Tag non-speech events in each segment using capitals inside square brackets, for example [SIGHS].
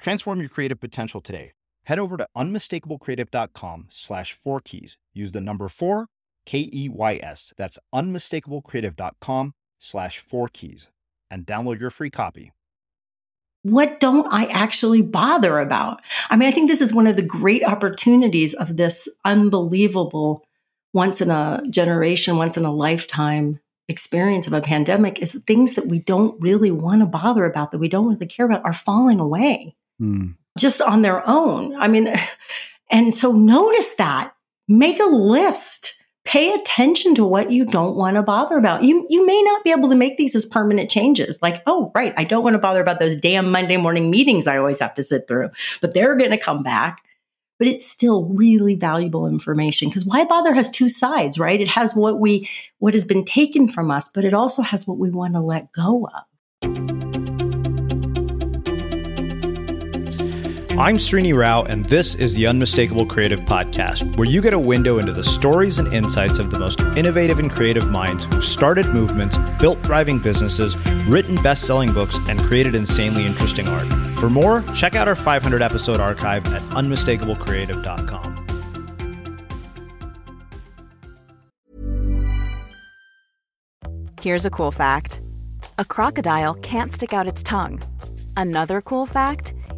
Transform your creative potential today. Head over to unmistakablecreative.com slash four keys. Use the number four, K E Y S. That's unmistakablecreative.com slash four keys and download your free copy. What don't I actually bother about? I mean, I think this is one of the great opportunities of this unbelievable once in a generation, once in a lifetime experience of a pandemic is things that we don't really want to bother about, that we don't really care about, are falling away mm. just on their own. I mean, [SIGHS] and so notice that, make a list. Pay attention to what you don't want to bother about. You you may not be able to make these as permanent changes. Like, oh, right, I don't want to bother about those damn Monday morning meetings I always have to sit through, but they're going to come back but it's still really valuable information because why bother has two sides right it has what we what has been taken from us but it also has what we want to let go of I'm Srini Rao, and this is the Unmistakable Creative Podcast, where you get a window into the stories and insights of the most innovative and creative minds who've started movements, built thriving businesses, written best selling books, and created insanely interesting art. For more, check out our 500 episode archive at unmistakablecreative.com. Here's a cool fact a crocodile can't stick out its tongue. Another cool fact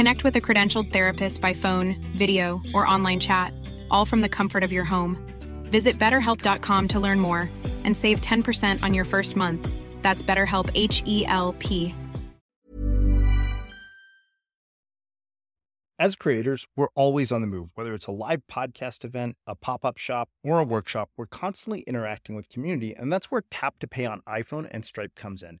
Connect with a credentialed therapist by phone, video, or online chat, all from the comfort of your home. Visit betterhelp.com to learn more and save 10% on your first month. That's BetterHelp, H E L P. As creators, we're always on the move. Whether it's a live podcast event, a pop up shop, or a workshop, we're constantly interacting with community, and that's where Tap to Pay on iPhone and Stripe comes in.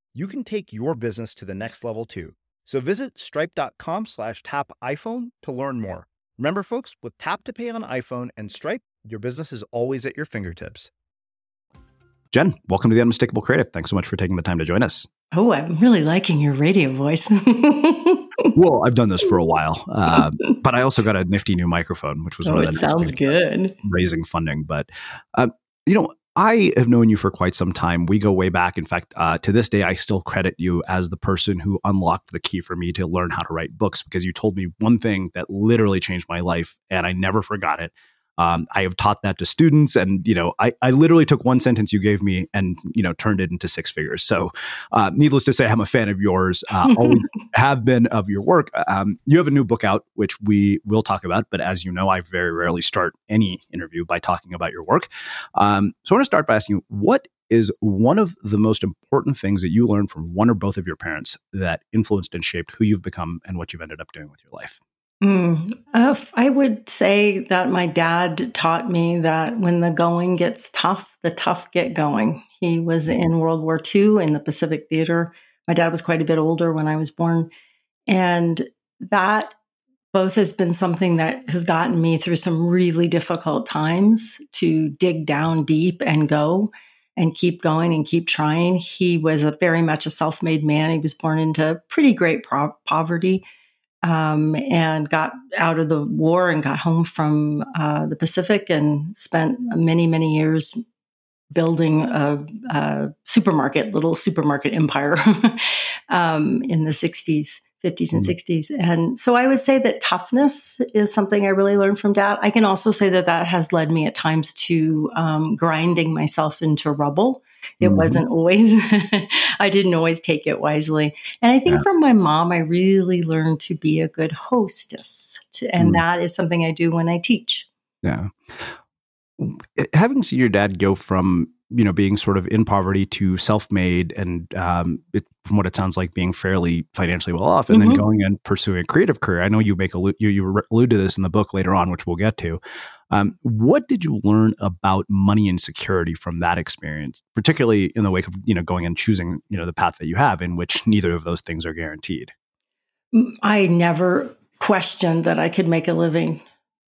you can take your business to the next level too. So visit stripe.com slash tap iPhone to learn more. Remember, folks, with Tap to Pay on iPhone and Stripe, your business is always at your fingertips. Jen, welcome to the Unmistakable Creative. Thanks so much for taking the time to join us. Oh, I'm really liking your radio voice. [LAUGHS] well, I've done this for a while, uh, [LAUGHS] but I also got a nifty new microphone, which was oh, one of the nice sounds good. Raising funding, but uh, you know, I have known you for quite some time. We go way back. In fact, uh, to this day, I still credit you as the person who unlocked the key for me to learn how to write books because you told me one thing that literally changed my life, and I never forgot it. Um, I have taught that to students, and you know, I, I literally took one sentence you gave me and you know turned it into six figures. So, uh, needless to say, I'm a fan of yours. Uh, [LAUGHS] always have been of your work. Um, you have a new book out, which we will talk about. But as you know, I very rarely start any interview by talking about your work. Um, so, I want to start by asking you, what is one of the most important things that you learned from one or both of your parents that influenced and shaped who you've become and what you've ended up doing with your life? Mm, uh, I would say that my dad taught me that when the going gets tough, the tough get going. He was in World War II in the Pacific Theater. My dad was quite a bit older when I was born. And that both has been something that has gotten me through some really difficult times to dig down deep and go and keep going and keep trying. He was a very much a self made man. He was born into pretty great pro- poverty um, and got out of the war and got home from uh, the Pacific and spent many, many years building a, a supermarket, little supermarket empire [LAUGHS] um, in the 60s. 50s and 60s. And so I would say that toughness is something I really learned from dad. I can also say that that has led me at times to um, grinding myself into rubble. It mm-hmm. wasn't always, [LAUGHS] I didn't always take it wisely. And I think yeah. from my mom, I really learned to be a good hostess. To, and mm. that is something I do when I teach. Yeah. Having seen your dad go from you know being sort of in poverty to self-made and um, it, from what it sounds like being fairly financially well off and mm-hmm. then going and pursuing a creative career i know you make a you, you allude to this in the book later on which we'll get to um, what did you learn about money and security from that experience particularly in the wake of you know going and choosing you know the path that you have in which neither of those things are guaranteed? I never questioned that i could make a living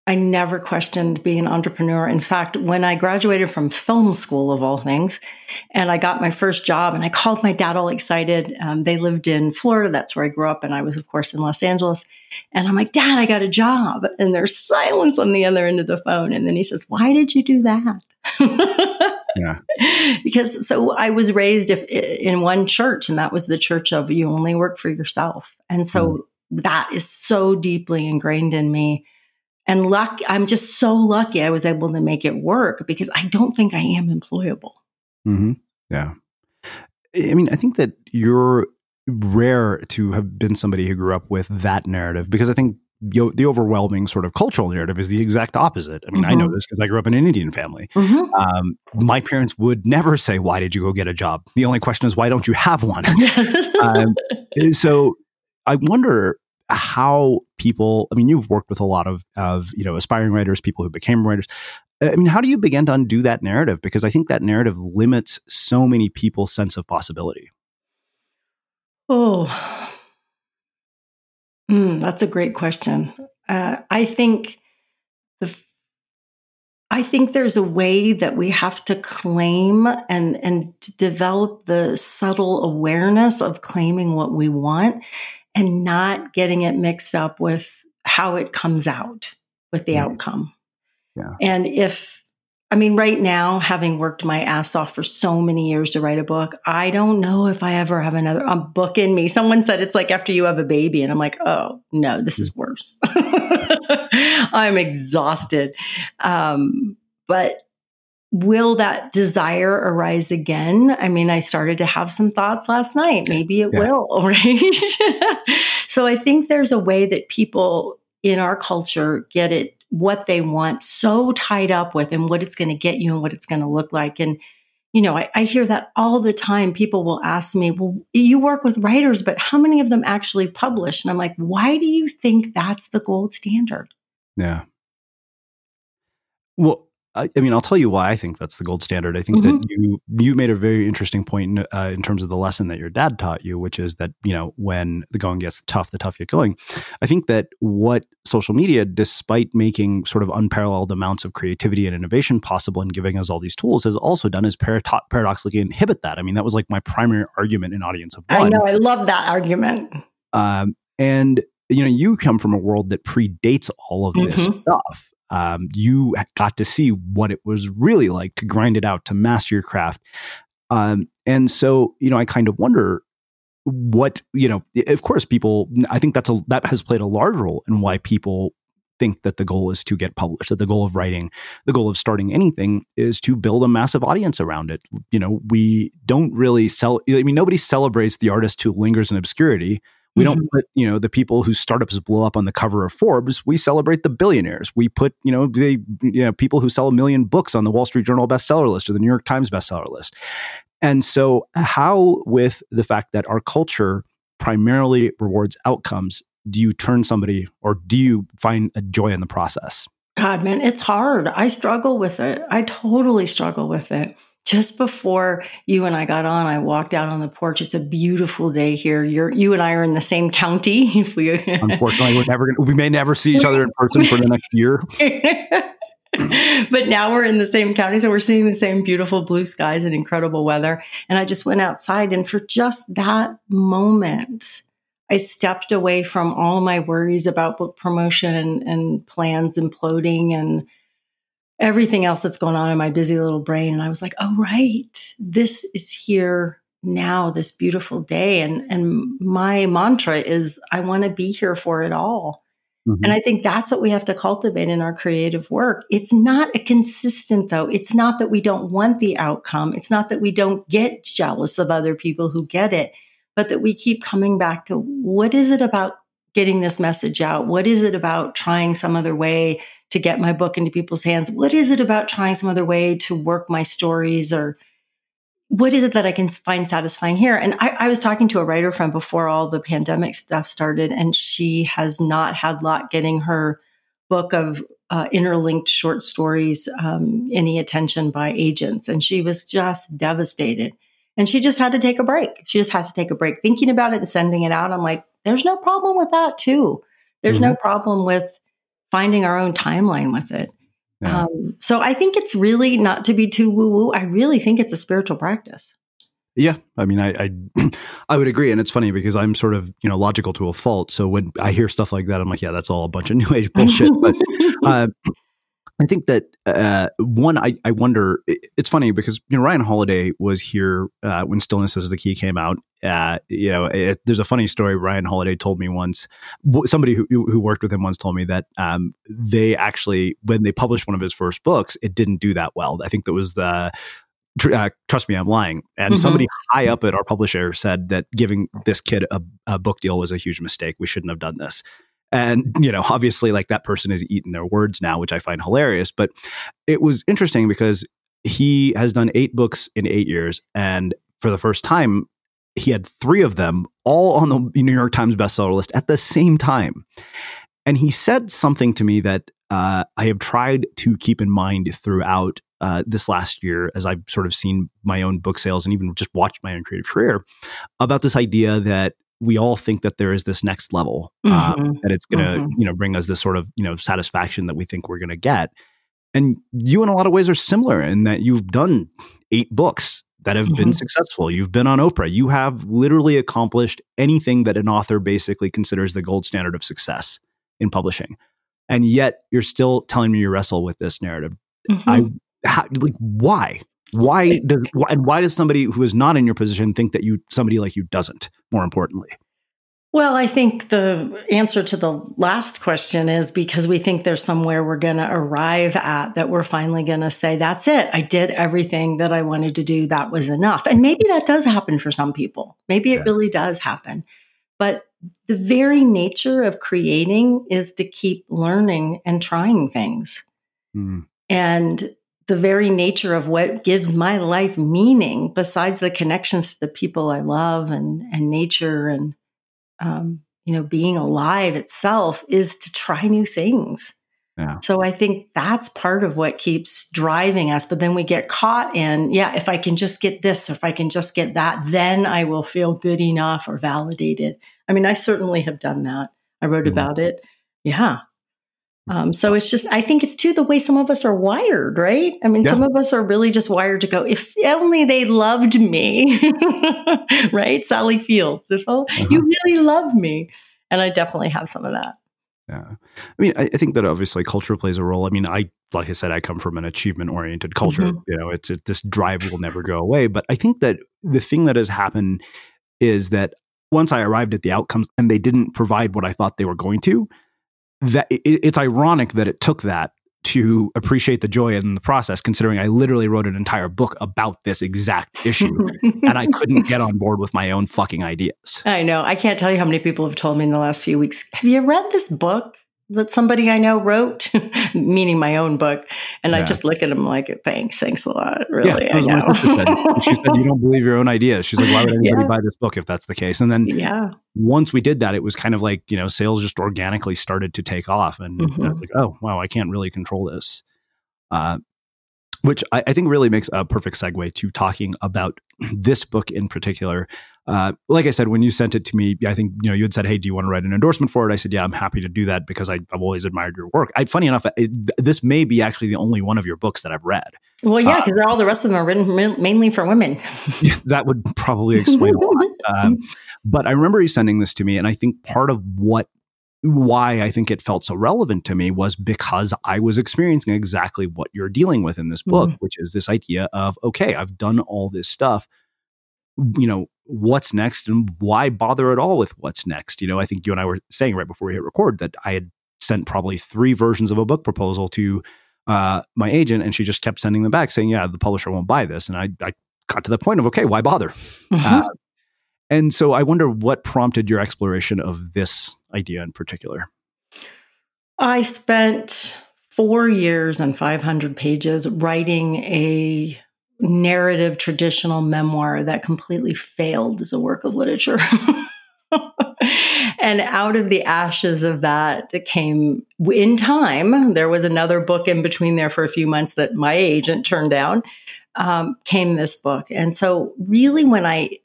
I never questioned being an entrepreneur. In fact, when I graduated from film school, of all things, and I got my first job, and I called my dad all excited. Um, they lived in Florida. That's where I grew up. And I was, of course, in Los Angeles. And I'm like, Dad, I got a job. And there's silence on the other end of the phone. And then he says, Why did you do that? [LAUGHS] yeah. Because so I was raised if, in one church, and that was the church of you only work for yourself. And so mm. that is so deeply ingrained in me and luck, I'm just so lucky I was able to make it work because I don't think I am employable. Mm-hmm. Yeah. I mean, I think that you're rare to have been somebody who grew up with that narrative because I think the overwhelming sort of cultural narrative is the exact opposite. I mean, mm-hmm. I know mm-hmm. this because I grew up in an Indian family. Mm-hmm. Um, my parents would never say, "Why did you go get a job?" The only question is, "Why don't you have one?" [LAUGHS] um, so, I wonder how people i mean you've worked with a lot of of you know aspiring writers people who became writers. I mean how do you begin to undo that narrative? Because i think that narrative limits so many people's sense of possibility. Oh. Mm, that's a great question. Uh, i think the I think there's a way that we have to claim and and develop the subtle awareness of claiming what we want and not getting it mixed up with how it comes out with the outcome. Yeah. And if I mean, right now, having worked my ass off for so many years to write a book, I don't know if I ever have another a book in me. Someone said it's like after you have a baby, and I'm like, oh no, this is worse. [LAUGHS] I'm exhausted. Um, but will that desire arise again? I mean, I started to have some thoughts last night. Maybe it yeah. will, [LAUGHS] right? so I think there's a way that people in our culture get it what they want so tied up with and what it's going to get you and what it's going to look like. And, you know, I, I, hear that all the time. People will ask me, well, you work with writers, but how many of them actually publish? And I'm like, why do you think that's the gold standard? Yeah. Well, I, I, mean, I'll tell you why I think that's the gold standard. I think mm-hmm. that you you made a very interesting point in, uh, in, terms of the lesson that your dad taught you, which is that you know when the going gets tough, the tough get going. I think that what social media, despite making sort of unparalleled amounts of creativity and innovation possible and giving us all these tools, has also done is paradox- paradoxically inhibit that. I mean, that was like my primary argument in audience of one. I know, I love that argument. Um, and you know, you come from a world that predates all of this mm-hmm. stuff um, you got to see what it was really like to grind it out, to master your craft. Um, and so, you know, I kind of wonder what, you know, of course, people, I think that's a, that has played a large role in why people think that the goal is to get published, that the goal of writing, the goal of starting anything is to build a massive audience around it. You know, we don't really sell, I mean, nobody celebrates the artist who lingers in obscurity we mm-hmm. don't put, you know, the people whose startups blow up on the cover of Forbes. We celebrate the billionaires. We put, you know, the you know, people who sell a million books on the Wall Street Journal bestseller list or the New York Times bestseller list. And so, how, with the fact that our culture primarily rewards outcomes, do you turn somebody or do you find a joy in the process? God, man, it's hard. I struggle with it. I totally struggle with it just before you and I got on, I walked out on the porch. It's a beautiful day here. You're, you and I are in the same county. [LAUGHS] If we, unfortunately, we're never gonna, we may never see each other in person for the next year. [LAUGHS] but now we're in the same county, so we're seeing the same beautiful blue skies and incredible weather. And I just went outside, and for just that moment, I stepped away from all my worries about book promotion and, and plans imploding and everything else that's going on in my busy little brain. And I was like, oh, right, this is here now, this beautiful day. And, and my mantra is, I want to be here for it all. Mm-hmm. And I think that's what we have to cultivate in our creative work. It's not a consistent though. It's not that we don't want the outcome. It's not that we don't get jealous of other people who get it, but that we keep coming back to what is it about getting this message out? What is it about trying some other way to get my book into people's hands? What is it about trying some other way to work my stories or what is it that I can find satisfying here? And I, I was talking to a writer friend before all the pandemic stuff started, and she has not had luck getting her book of uh, interlinked short stories um, any attention by agents. And she was just devastated. And she just had to take a break. She just had to take a break thinking about it and sending it out. I'm like, there's no problem with that, too. There's mm-hmm. no problem with finding our own timeline with it. Yeah. Um, so I think it's really not to be too woo woo. I really think it's a spiritual practice. Yeah, I mean, I, I, [CLEARS THROAT] I would agree, and it's funny because I'm sort of you know logical to a fault. So when I hear stuff like that, I'm like, yeah, that's all a bunch of new age bullshit. but [LAUGHS] uh, I think that uh, one, I, I wonder. It's funny because you know Ryan Holiday was here uh, when "Stillness Is the Key" came out. Uh, you know, it, there's a funny story. Ryan Holiday told me once. Somebody who who worked with him once told me that um, they actually, when they published one of his first books, it didn't do that well. I think that was the uh, trust me, I'm lying. And mm-hmm. somebody high up at our publisher said that giving this kid a, a, book deal was a huge mistake. We shouldn't have done this. And, you know, obviously, like that person has eaten their words now, which I find hilarious. But it was interesting because he has done eight books in eight years. And for the first time, he had three of them all on the New York Times bestseller list at the same time. And he said something to me that uh, I have tried to keep in mind throughout uh, this last year as I've sort of seen my own book sales and even just watched my own creative career about this idea that we all think that there is this next level um, mm-hmm. that it's going to mm-hmm. you know bring us this sort of you know satisfaction that we think we're going to get and you in a lot of ways are similar in that you've done eight books that have mm-hmm. been successful you've been on oprah you have literally accomplished anything that an author basically considers the gold standard of success in publishing and yet you're still telling me you wrestle with this narrative i mm-hmm. how, like why? Why does and why does somebody who is not in your position think that you somebody like you doesn't? More importantly, well, I think the answer to the last question is because we think there's somewhere we're going to arrive at that we're finally going to say, that's it. I did everything that I wanted to do. That was enough. And maybe that does happen for some people. Maybe it yeah. really does happen. But the very nature of creating is to keep learning and trying things. Mm. And the very nature of what gives my life meaning, besides the connections to the people I love and, and nature and um, you know, being alive itself is to try new things. Yeah. So I think that's part of what keeps driving us. But then we get caught in, yeah, if I can just get this, if I can just get that, then I will feel good enough or validated. I mean, I certainly have done that. I wrote mm-hmm. about it. Yeah. Um, so it's just, I think it's too the way some of us are wired, right? I mean, yeah. some of us are really just wired to go, if only they loved me, [LAUGHS] right? Sally Fields, if oh, uh-huh. you really love me. And I definitely have some of that. Yeah. I mean, I, I, think that obviously culture plays a role. I mean, I, like I said, I come from an achievement oriented culture. Mm-hmm. You know, it's it, this drive will never go away. But I think that the thing that has happened is that once I arrived at the outcomes and they didn't provide what I thought they were going to, that it, it's ironic that it took that to appreciate the joy in the process, considering I literally wrote an entire book about this exact issue [LAUGHS] and I couldn't get on board with my own fucking ideas. I know. I can't tell you how many people have told me in the last few weeks, have you read this book? that somebody I know wrote, [LAUGHS] meaning my own book. And yeah. I just look at him like, thanks, thanks a lot. Really, yeah, I know. Said. She said, you don't believe your own ideas. She's like, why would [LAUGHS] anybody yeah. buy this book if that's the case? And then yeah. once we did that, it was kind of like, you know, sales just organically started to take off. And mm-hmm. I was like, oh, wow, I can't really control this. Uh, which I, I think really makes a perfect segue to talking about [CLEARS THROAT] this book in particular. Uh, like I said, when you sent it to me, I think you know you had said, "Hey, do you want to write an endorsement for it?" I said, "Yeah, I'm happy to do that because I, have always admired your work." I, funny enough, it, this may be actually the only one of your books that I've read. Well, yeah, because uh, all the rest of them are written mainly for women. [LAUGHS] that would probably explain a lot. [LAUGHS] Um, but I remember you sending this to me, and I think part of what why I think it felt so relevant to me was because I was experiencing exactly what you're dealing with in this book, mm-hmm. which is this idea of okay, I've done all this stuff you know, what's next and why bother at all with what's next? You know, I think you and I were saying right before we hit record that I had sent probably three versions of a book proposal to uh, my agent, and she just kept sending them back saying, "Yeah, the publisher won't buy this." And I, I got to the point of, okay, why bother? Mm-hmm. Uh, and so I wonder what prompted your exploration of this idea in particular. I spent four years and 500 pages writing a narrative traditional memoir that completely failed as a work of literature. [LAUGHS] and out of the ashes of that, it came in time. There was another book in between there for a few months that my agent turned down. Um, came this book, and so really, when I,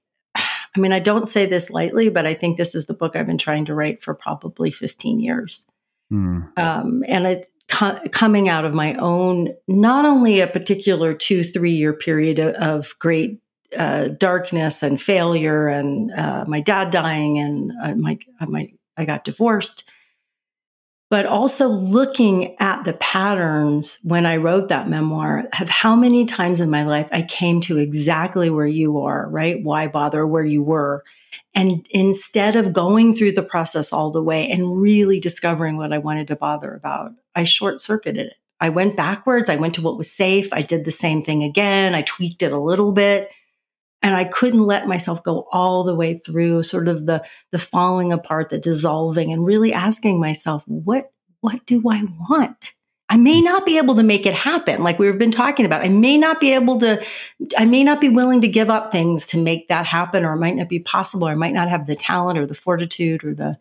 I mean, I don't say this lightly, but I think this is the book I've been trying to write for probably fifteen years. Mm. Um, and it co- coming out of my own, not only a particular two, three year period of, of great uh, darkness and failure, and uh, my dad dying, and uh, my, uh, my I got divorced, but also looking at the patterns when I wrote that memoir of how many times in my life I came to exactly where you are, right? Why bother where you were? And instead of going through the process all the way and really discovering what I wanted to bother about, I short circuited it. I went backwards. I went to what was safe. I did the same thing again. I tweaked it a little bit. And I couldn't let myself go all the way through sort of the, the falling apart, the dissolving and really asking myself, what, what do I want? I may not be able to make it happen. Like we've been talking about, I may not be able to, I may not be willing to give up things to make that happen, or it might not be possible, or I might not have the talent or the fortitude or the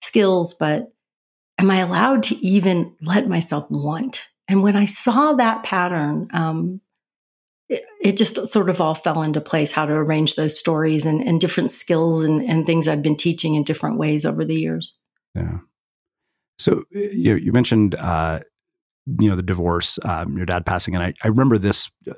skills, but am I allowed to even let myself want? And when I saw that pattern, um, it, it, just sort of all fell into place how to arrange those stories and, and different skills and, and things I've been teaching in different ways over the years. Yeah. So you you mentioned uh, you know the divorce, um, your dad passing, and I, I remember this uh,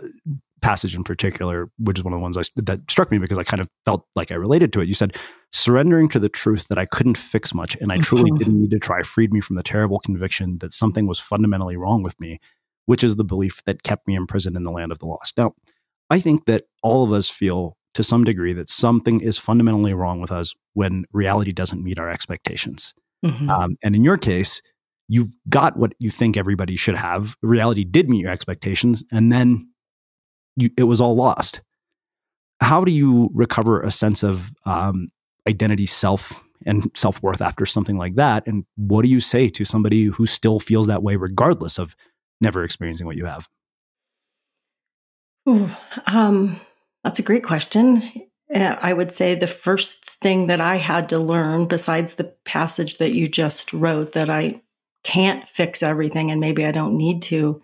passage in particular, which is one of the ones I, that struck me because I kind of felt like I related to it. You said, "Surrendering to the truth that I couldn't fix much, and I truly mm-hmm. didn't need to try, freed me from the terrible conviction that something was fundamentally wrong with me." Which is the belief that kept me imprisoned in the land of the lost. Now, I think that all of us feel to some degree that something is fundamentally wrong with us when reality doesn't meet our expectations. Mm-hmm. Um, and in your case, you got what you think everybody should have. Reality did meet your expectations, and then you, it was all lost. How do you recover a sense of um, identity, self, and self worth after something like that? And what do you say to somebody who still feels that way, regardless of never experiencing what you have? Ooh, um, that's a great question. Uh, I would say the first thing that I had to learn, besides the passage that you just wrote, that I can't fix everything and maybe I don't need to,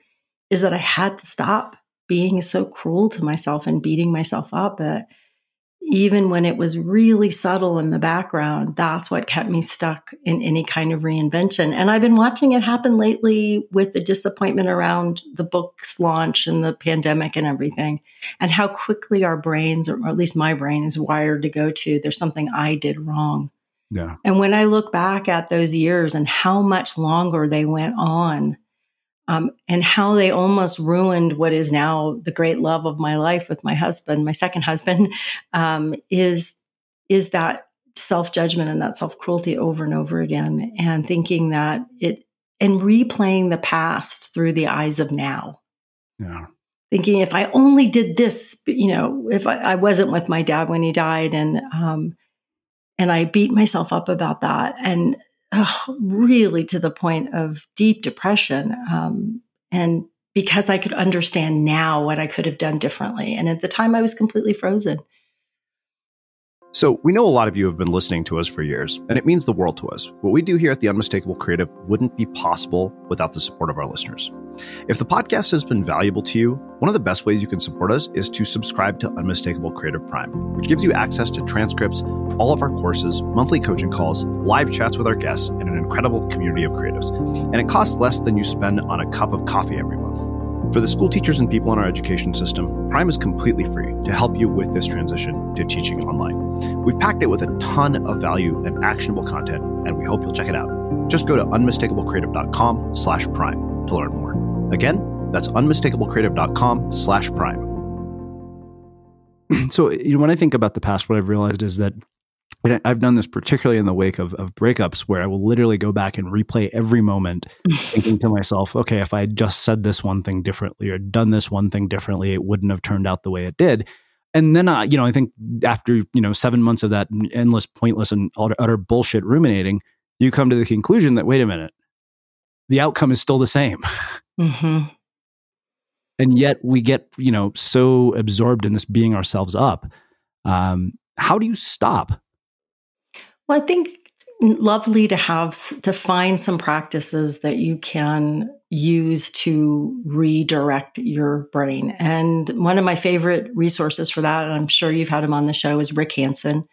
is that I had to stop being so cruel to myself and beating myself up that even when it was really subtle in the background, that's what kept me stuck in any kind of reinvention. And I've been watching it happen lately with the disappointment around the book's launch and the pandemic and everything, and how quickly our brains, or at least my brain, is wired to go to there's something I did wrong. Yeah. And when I look back at those years and how much longer they went on, um, and how they almost ruined what is now the great love of my life with my husband, my second husband, [LAUGHS] um, is is that self judgment and that self cruelty over and over again, and thinking that it and replaying the past through the eyes of now. Yeah. Thinking if I only did this, you know, if I, I wasn't with my dad when he died, and um, and I beat myself up about that, and really to the point of deep depression. Um, and because I could understand now what I could have done differently. And at the time, I was completely frozen. So, we know a lot of you have been listening to us for years, and it means the world to us. What we do here at The Unmistakable Creative wouldn't be possible without the support of our listeners. If the podcast has been valuable to you, one of the best ways you can support us is to subscribe to Unmistakable Creative Prime, which gives you access to transcripts, all of our courses, monthly coaching calls, live chats with our guests, and an incredible community of creatives. And it costs less than you spend on a cup of coffee every month. For the school teachers and people in our education system, Prime is completely free to help you with this transition to teaching online. We've packed it with a ton of value and actionable content, and we hope you'll check it out. Just go to unmistakablecreative.com slash prime to learn more. Again, that's unmistakablecreative.com slash prime. [CLEARS THROAT] so you know, when I think about the past, what I've realized is that I've done this particularly in the wake of, of breakups where I will literally go back and replay every moment, [LAUGHS] thinking to myself, okay, if I had just said this one thing differently or done this one thing differently, it wouldn't have turned out the way it did. And then, uh, you know, I think after, you know, seven months of that endless, pointless, and utter, utter bullshit ruminating, you come to the conclusion that, wait a minute, the outcome is still the same. [LAUGHS] Mm-hmm. And yet we get, you know, so absorbed in this being ourselves up. Um, how do you stop? Well, I think lovely to have to find some practices that you can use to redirect your brain. And one of my favorite resources for that, and I'm sure you've had him on the show, is Rick Hanson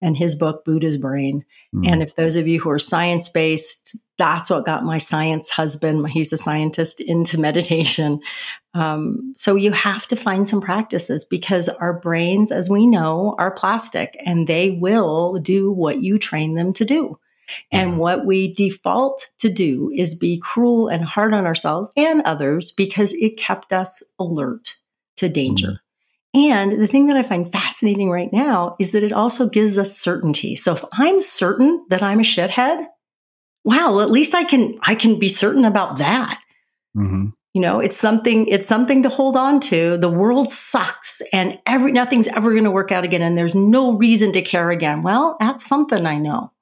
and his book Buddha's Brain. Mm. And if those of you who are science based, that's what got my science husband, he's a scientist, into [LAUGHS] meditation. Um, so you have to find some practices because our brains, as we know, are plastic and they will do what you train them to do. And mm-hmm. what we default to do is be cruel and hard on ourselves and others because it kept us alert to danger. Mm. And the thing that I find fascinating right now is that it also gives us certainty. So if I'm certain that I'm a shithead, wow, at least I can I can be certain about that. Mm-hmm. You know, it's something it's something to hold on to. The world sucks and every nothing's ever going to work out again and there's no reason to care again. Well, that's something I know.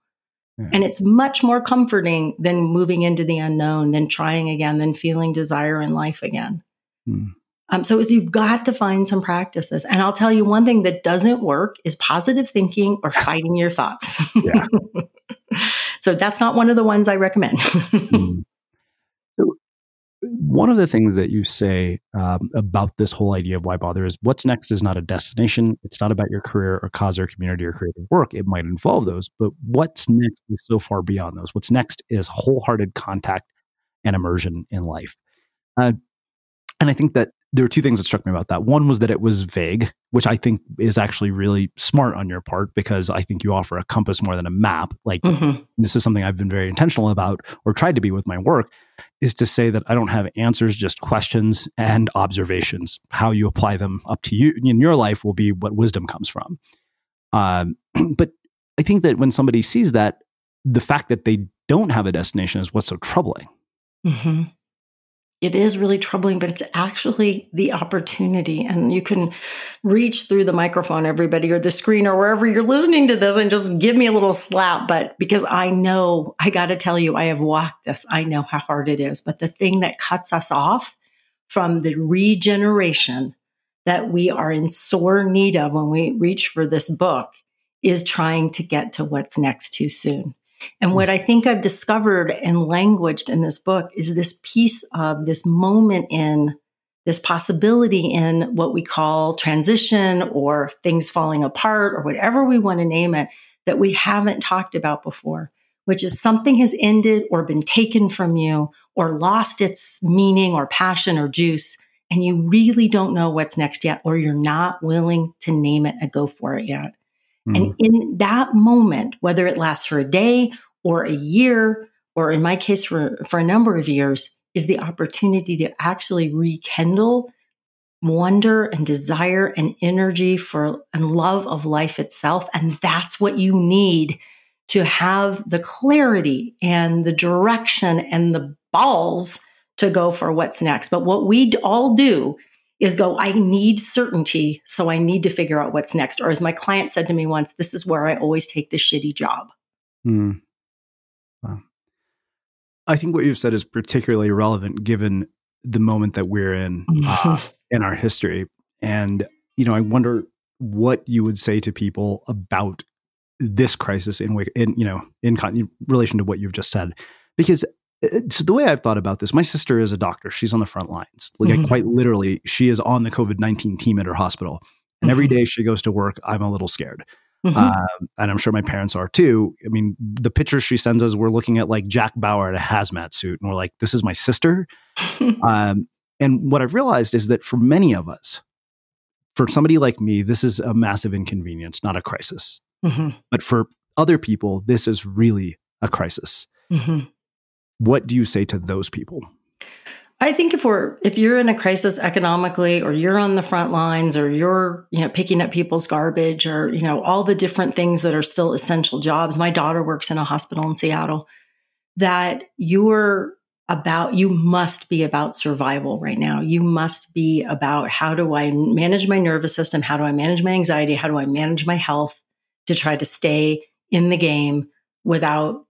Yeah. And it's much more comforting than moving into the unknown, than trying again, than feeling desire in life again. Mm. Um, so you've got to find some practices. And I'll tell you one thing that doesn't work is positive thinking or [LAUGHS] fighting your thoughts. Yeah. [LAUGHS] so that's not one of the ones I recommend. [LAUGHS] mm. so one of the things that you say um, about this whole idea of why bother is what's next is not a destination. It's not about your career or cause or community or creative work. It might involve those, but what's next is so far beyond those. What's next is wholehearted contact and immersion in life. Uh, and I think that there were two things that struck me about that. One was that it was vague, which I think is actually really smart on your part because I think you offer a compass more than a map. Like mm-hmm. this is something I've been very intentional about or tried to be with my work is to say that I don't have answers, just questions and observations. How you apply them up to you in your life will be what wisdom comes from. Um, [CLEARS THROAT] but I think that when somebody sees that, the fact that they don't have a destination is what's so troubling. Mm-hmm it is really troubling, but it's actually the opportunity. And you can reach through the microphone, everybody, or the screen, or wherever you're listening to this, and just give me a little slap. But because I know, I got to tell you, I have walked this, I know how hard it is. But the thing that cuts us off from the regeneration that we are in sore need of when we reach for this book is trying to get to what's next too soon. And hmm. what I think I've discovered and languaged in this book is this piece of this moment in this possibility in what we call transition or things falling apart or whatever we want to name it that we haven't talked about before, which is something has ended or been taken from you or lost its meaning or passion or juice. And you really don't know what's next yet, or you're not willing to name it and go for it yet. Mm. And in that moment, whether it lasts for a day or a year, or in my case, for, for a number of years, is the opportunity to actually rekindle wonder and desire and energy for and love of life itself. And that's what you need to have the clarity and the direction and the balls to go for what's next. But what we all do is go, I need certainty. So I need to figure out what's next. Or as my client said to me once, this is where I always take the shitty job. Mm. Wow. I think what you've said is particularly relevant given the moment that we're in [LAUGHS] uh, in our history. And, you know, I wonder what you would say to people about this crisis in, in you know, in, con- in relation to what you've just said. Because so the way I've thought about this, my sister is a doctor. She's on the front lines. Like mm-hmm. quite literally, she is on the COVID 19 team at her hospital. And mm-hmm. every day she goes to work, I'm a little scared. Mm-hmm. Um, and I'm sure my parents are too. I mean, the pictures she sends us, we're looking at like Jack Bauer in a hazmat suit, and we're like, this is my sister. [LAUGHS] um, and what I've realized is that for many of us, for somebody like me, this is a massive inconvenience, not a crisis. Mm-hmm. But for other people, this is really a crisis. Mm-hmm. What do you say to those people? I think if we're if you're in a crisis economically or you're on the front lines or you're, you know, picking up people's garbage or, you know, all the different things that are still essential jobs. My daughter works in a hospital in Seattle that you're about you must be about survival right now. You must be about how do I manage my nervous system? How do I manage my anxiety? How do I manage my health to try to stay in the game without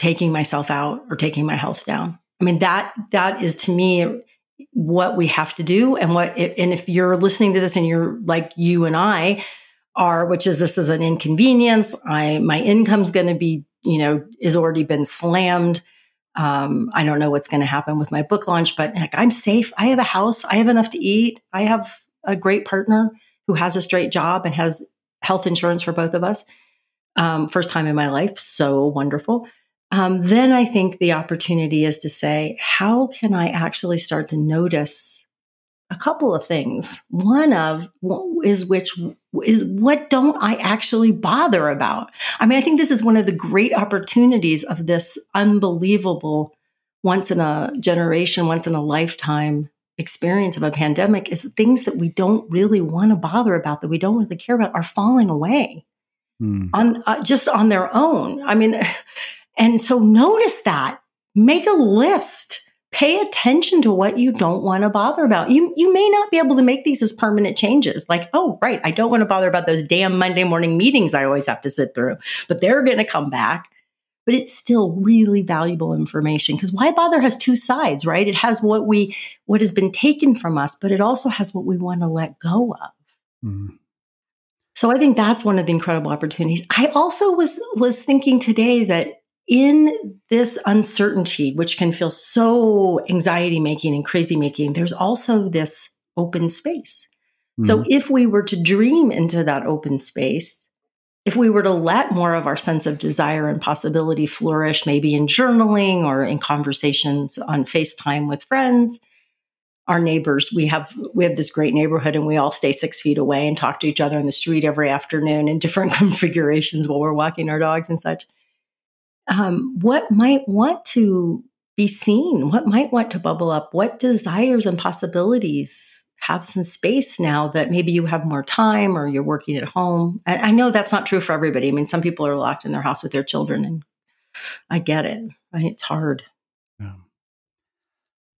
taking myself out or taking my health down? I mean, that, that is to me what we have to do. And what, and if you're listening to this and you're like you and I are, which is this is an inconvenience. I, my income's going to be, you know, is already been slammed. Um, I don't know what's going to happen with my book launch, but I'm safe. I have a house. I have enough to eat. I have a great partner who has a straight job and has health insurance for both of us. Um, first time in my life. So wonderful um, then I think the opportunity is to say, how can I actually start to notice a couple of things? One of is which is what don't I actually bother about? I mean, I think this is one of the great opportunities of this unbelievable once in a generation, once in a lifetime experience of a pandemic is things that we don't really want to bother about, that we don't really care about, are falling away mm. on uh, just on their own. I mean. And so notice that, make a list. Pay attention to what you don't want to bother about. You, you may not be able to make these as permanent changes. Like, oh, right. I don't want to bother about those damn Monday morning meetings I always have to sit through, but they're going to come back but it's still really valuable information because why bother has two sides right it has what we what has been taken from us but it also has what we want to let go of mm. so i think that's one of the incredible opportunities i also was was thinking today that in this uncertainty, which can feel so anxiety making and crazy making, there's also this open space. Mm-hmm. So if we were to dream into that open space, if we were to let more of our sense of desire and possibility flourish, maybe in journaling or in conversations on FaceTime with friends, our neighbors. We have we have this great neighborhood, and we all stay six feet away and talk to each other in the street every afternoon in different [LAUGHS] configurations while we're walking our dogs and such. Um, what might want to be seen? What might want to bubble up? What desires and possibilities have some space now that maybe you have more time or you're working at home? I, I know that's not true for everybody. I mean, some people are locked in their house with their children, and I get it. Right? It's hard.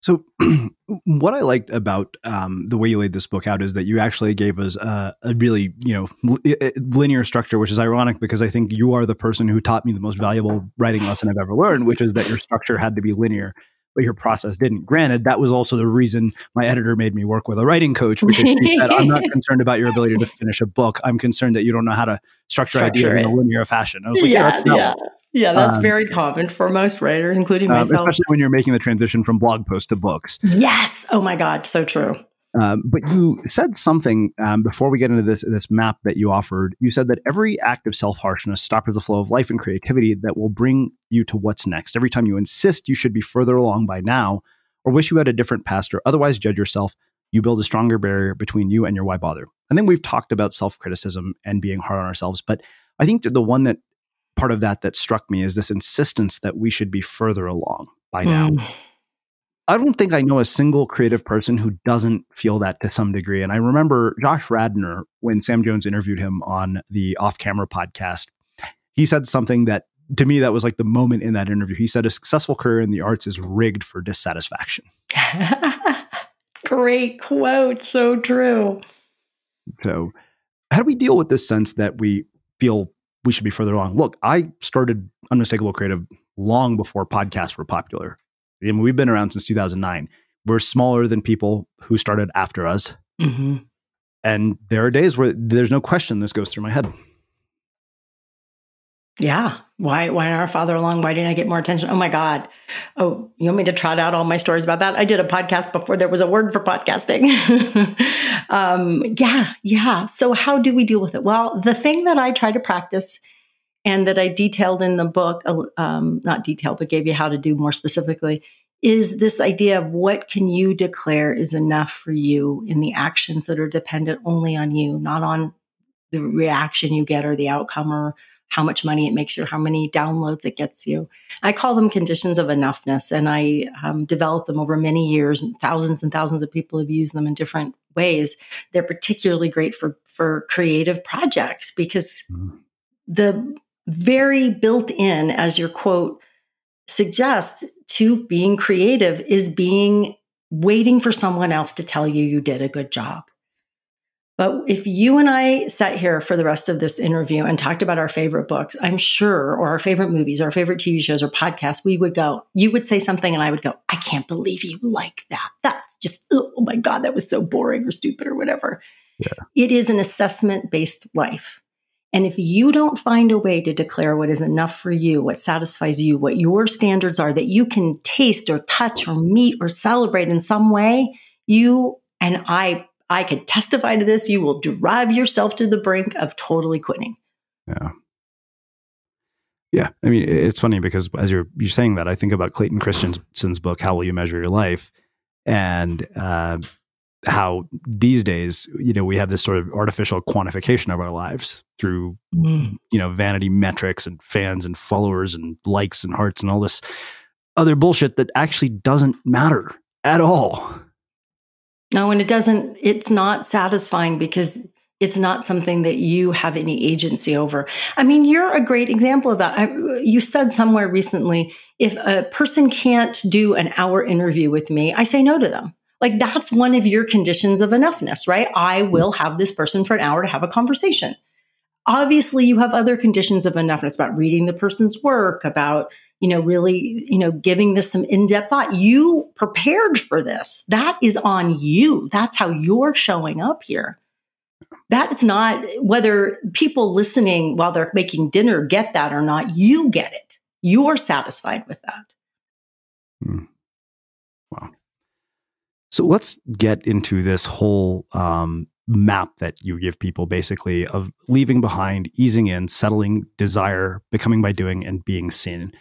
So, [CLEARS THROAT] what I liked about um, the way you laid this book out is that you actually gave us a, a really, you know, linear structure, which is ironic because I think you are the person who taught me the most valuable writing lesson I've ever learned, which is that your structure had to be linear, but your process didn't. Granted, that was also the reason my editor made me work with a writing coach because she said, "I'm not [LAUGHS] concerned about your ability to finish a book. I'm concerned that you don't know how to structure, structure ideas in a linear fashion." I was like, "Yeah, yeah." yeah. Yeah, that's um, very common for most writers, including um, myself. especially when you're making the transition from blog post to books. Yes. Oh my God, so true. Um, but you said something um, before we get into this this map that you offered. You said that every act of self harshness stops the flow of life and creativity that will bring you to what's next. Every time you insist you should be further along by now, or wish you had a different past, or otherwise judge yourself, you build a stronger barrier between you and your why bother. I think we've talked about self criticism and being hard on ourselves, but I think the one that part of that that struck me is this insistence that we should be further along by now. Mm. I don't think I know a single creative person who doesn't feel that to some degree. And I remember Josh Radnor, when Sam Jones interviewed him on the off camera podcast, he said something that to me that was like the moment in that interview. He said, A successful career in the arts is rigged for dissatisfaction. [LAUGHS] Great quote. So true. So, how do we deal with this sense that we feel we should be further along. Look, I started Unmistakable Creative long before podcasts were popular. I mean, we've been around since 2009. We're smaller than people who started after us. Mm-hmm. And there are days where there's no question this goes through my head. Yeah. Why why not our father along? Why didn't I get more attention? Oh my God. Oh, you want me to trot out all my stories about that? I did a podcast before there was a word for podcasting. [LAUGHS] um, yeah, yeah. So how do we deal with it? Well, the thing that I try to practice and that I detailed in the book, uh, um, not detailed, but gave you how to do more specifically, is this idea of what can you declare is enough for you in the actions that are dependent only on you, not on the reaction you get or the outcome or how much money it makes you, how many downloads it gets you. I call them conditions of enoughness, and I um, developed them over many years. And thousands and thousands of people have used them in different ways. They're particularly great for for creative projects because mm. the very built in, as your quote suggests, to being creative is being waiting for someone else to tell you you did a good job. But if you and I sat here for the rest of this interview and talked about our favorite books, I'm sure, or our favorite movies, or our favorite TV shows or podcasts, we would go, you would say something and I would go, I can't believe you like that. That's just, oh, oh my God, that was so boring or stupid or whatever. Yeah. It is an assessment based life. And if you don't find a way to declare what is enough for you, what satisfies you, what your standards are that you can taste or touch or meet or celebrate in some way, you and I I can testify to this. You will drive yourself to the brink of totally quitting. Yeah. Yeah. I mean, it's funny because as you're, you're saying that, I think about Clayton Christensen's book, How Will You Measure Your Life? And, uh, how these days, you know, we have this sort of artificial quantification of our lives through, mm. you know, vanity metrics and fans and followers and likes and hearts and all this other bullshit that actually doesn't matter at all. No, and it doesn't, it's not satisfying because it's not something that you have any agency over. I mean, you're a great example of that. I, you said somewhere recently if a person can't do an hour interview with me, I say no to them. Like that's one of your conditions of enoughness, right? I will have this person for an hour to have a conversation. Obviously, you have other conditions of enoughness about reading the person's work, about you know, really, you know, giving this some in-depth thought. You prepared for this. That is on you. That's how you're showing up here. That's not whether people listening while they're making dinner get that or not. You get it. You're satisfied with that. Hmm. Wow. So let's get into this whole um, map that you give people basically of leaving behind, easing in, settling, desire, becoming by doing, and being seen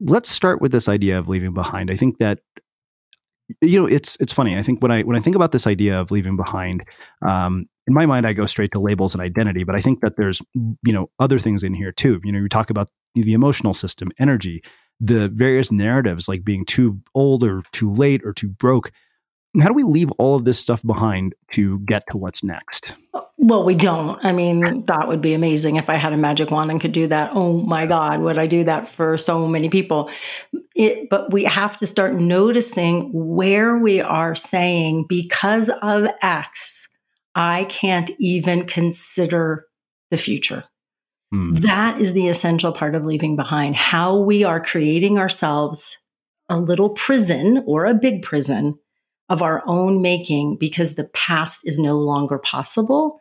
let's start with this idea of leaving behind. I think that you know, it's it's funny. I think when I when I think about this idea of leaving behind, um, in my mind, I go straight to labels and identity. But I think that there's you know other things in here too. You know, you talk about the emotional system, energy, the various narratives like being too old or too late or too broke. How do we leave all of this stuff behind to get to what's next? Well, we don't. I mean, that would be amazing if I had a magic wand and could do that. Oh my God, would I do that for so many people? It, but we have to start noticing where we are saying, because of X, I can't even consider the future. Hmm. That is the essential part of leaving behind how we are creating ourselves a little prison or a big prison of our own making because the past is no longer possible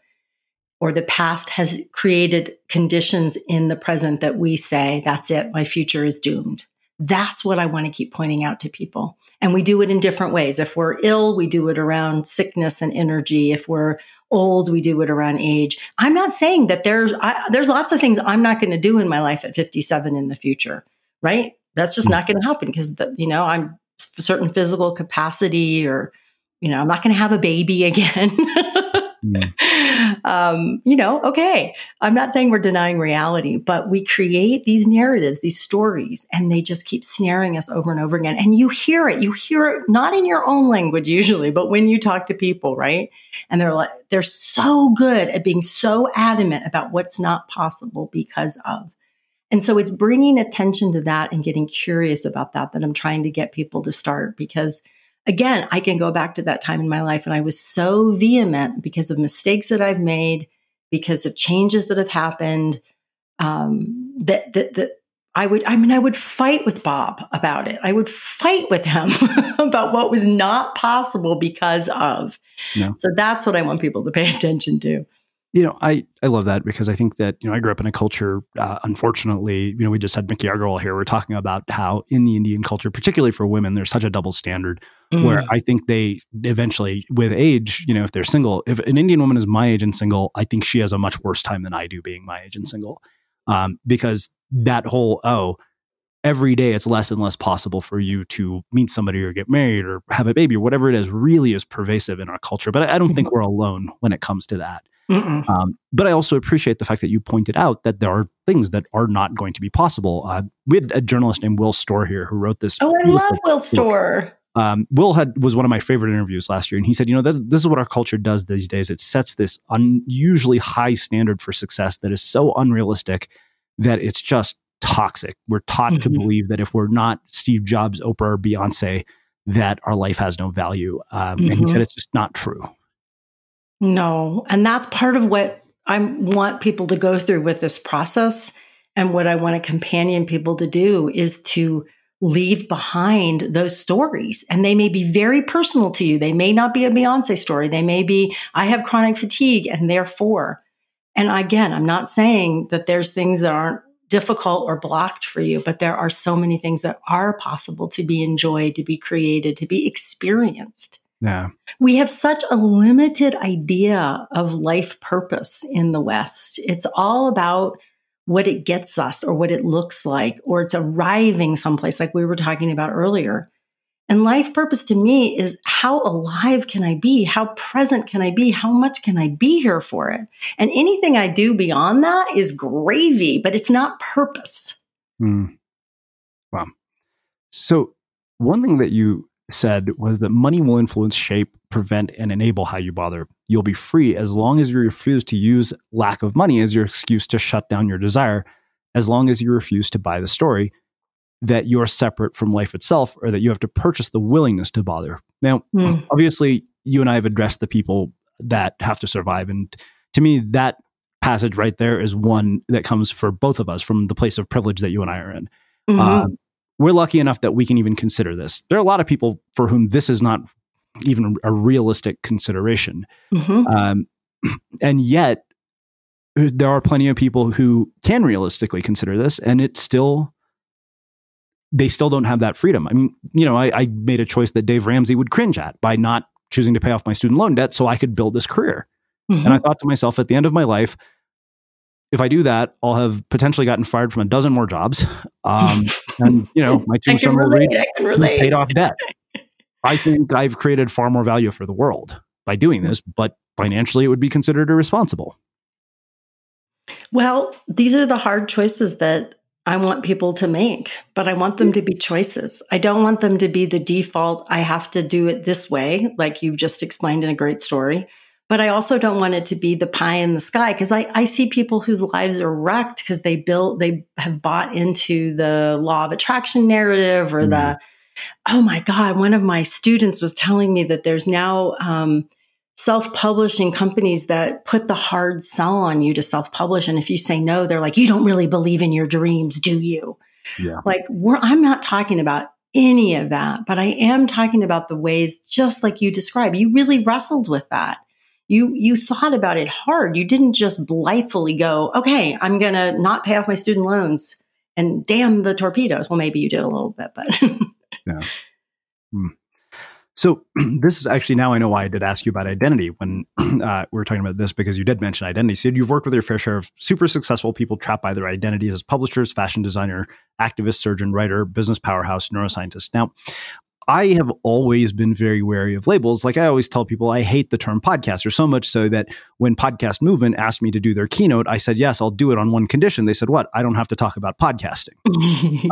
or the past has created conditions in the present that we say, that's it, my future is doomed. That's what I want to keep pointing out to people. And we do it in different ways. If we're ill, we do it around sickness and energy. If we're old, we do it around age. I'm not saying that there's I, there's lots of things I'm not going to do in my life at 57 in the future, right? That's just hmm. not going to happen because you know I'm certain physical capacity or you know I'm not going to have a baby [LAUGHS] again. Mm. um, you know, okay, I'm not saying we're denying reality, but we create these narratives, these stories, and they just keep snaring us over and over again. And you hear it, you hear it not in your own language usually, but when you talk to people, right? And they're like, they're so good at being so adamant about what's not possible because of. And so it's bringing attention to that and getting curious about that that I'm trying to get people to start because again, I can go back to that time in my life and I was so vehement because of mistakes that I've made, because of changes that have happened, um, that, that, that I would, I mean, I would fight with Bob about it. I would fight with him [LAUGHS] about what was not possible because of. No. So that's what I want people to pay [LAUGHS] attention to you know, I, I love that because I think that, you know, I grew up in a culture, uh, unfortunately, you know, we just had Mickey Agarwal here. We're talking about how in the Indian culture, particularly for women, there's such a double standard mm. where I think they eventually, with age, you know, if they're single, if an Indian woman is my age and single, I think she has a much worse time than I do being my age and single. Um, because that whole, oh, every day it's less and less possible for you to meet somebody or get married or have a baby or whatever it is really is pervasive in our culture. But I don't think mm-hmm. we're alone when it comes to that. Um, but I also appreciate the fact that you pointed out that there are things that are not going to be possible. Uh, we had a journalist named Will Storr here who wrote this. Oh, I love Will Storr. Um, Will had was one of my favorite interviews last year, and he said, "You know, this, this is what our culture does these days. It sets this unusually high standard for success that is so unrealistic that it's just toxic. We're taught mm-hmm. to believe that if we're not Steve Jobs, Oprah, or Beyonce, that our life has no value. Um, mm-hmm. And he said mm-hmm. it's just not true. No. And that's part of what I want people to go through with this process. And what I want to companion people to do is to leave behind those stories. And they may be very personal to you. They may not be a Beyonce story. They may be, I have chronic fatigue and therefore. And again, I'm not saying that there's things that aren't difficult or blocked for you, but there are so many things that are possible to be enjoyed, to be created, to be experienced. Yeah. We have such a limited idea of life purpose in the West. It's all about what it gets us or what it looks like, or it's arriving someplace like we were talking about earlier. And life purpose to me is how alive can I be? How present can I be? How much can I be here for it? And anything I do beyond that is gravy, but it's not purpose. Mm. Wow. So, one thing that you said was that money will influence, shape, prevent, and enable how you bother. You'll be free as long as you refuse to use lack of money as your excuse to shut down your desire, as long as you refuse to buy the story that you're separate from life itself or that you have to purchase the willingness to bother. Now, mm. obviously, you and I have addressed the people that have to survive. And to me, that passage right there is one that comes for both of us from the place of privilege that you and I are in. Mm-hmm. Um, we're lucky enough that we can even consider this. There are a lot of people for whom this is not even a realistic consideration. Mm-hmm. Um, [CLEARS THROAT] and yet, there are plenty of people who can realistically consider this, and it's still, they still don't have that freedom. I mean, you know, I, I made a choice that Dave Ramsey would cringe at by not choosing to pay off my student loan debt so I could build this career. Mm-hmm. And I thought to myself at the end of my life, if I do that, I'll have potentially gotten fired from a dozen more jobs. Um, [LAUGHS] and, you know, my tombstone will read, paid off debt. [LAUGHS] I think I've created far more value for the world by doing this, but financially it would be considered irresponsible. Well, these are the hard choices that I want people to make, but I want them to be choices. I don't want them to be the default. I have to do it this way, like you've just explained in a great story. But I also don't want it to be the pie in the sky because I, I see people whose lives are wrecked because they built, they have bought into the law of attraction narrative or mm-hmm. the, oh my God, one of my students was telling me that there's now, um, self-publishing companies that put the hard sell on you to self-publish and if you say no they're like you don't really believe in your dreams do you yeah. like i'm not talking about any of that but i am talking about the ways just like you described you really wrestled with that you you thought about it hard you didn't just blithely go okay i'm going to not pay off my student loans and damn the torpedoes well maybe you did a little bit but [LAUGHS] yeah hmm. So [CLEARS THROAT] this is actually now I know why I did ask you about identity when [CLEARS THROAT] uh, we were talking about this because you did mention identity. So you've worked with your fair share of super successful people trapped by their identities as publishers, fashion designer, activist, surgeon, writer, business powerhouse, neuroscientist. Now, I have always been very wary of labels. Like I always tell people, I hate the term podcaster so much so that when Podcast Movement asked me to do their keynote, I said, yes, I'll do it on one condition. They said, what? I don't have to talk about podcasting.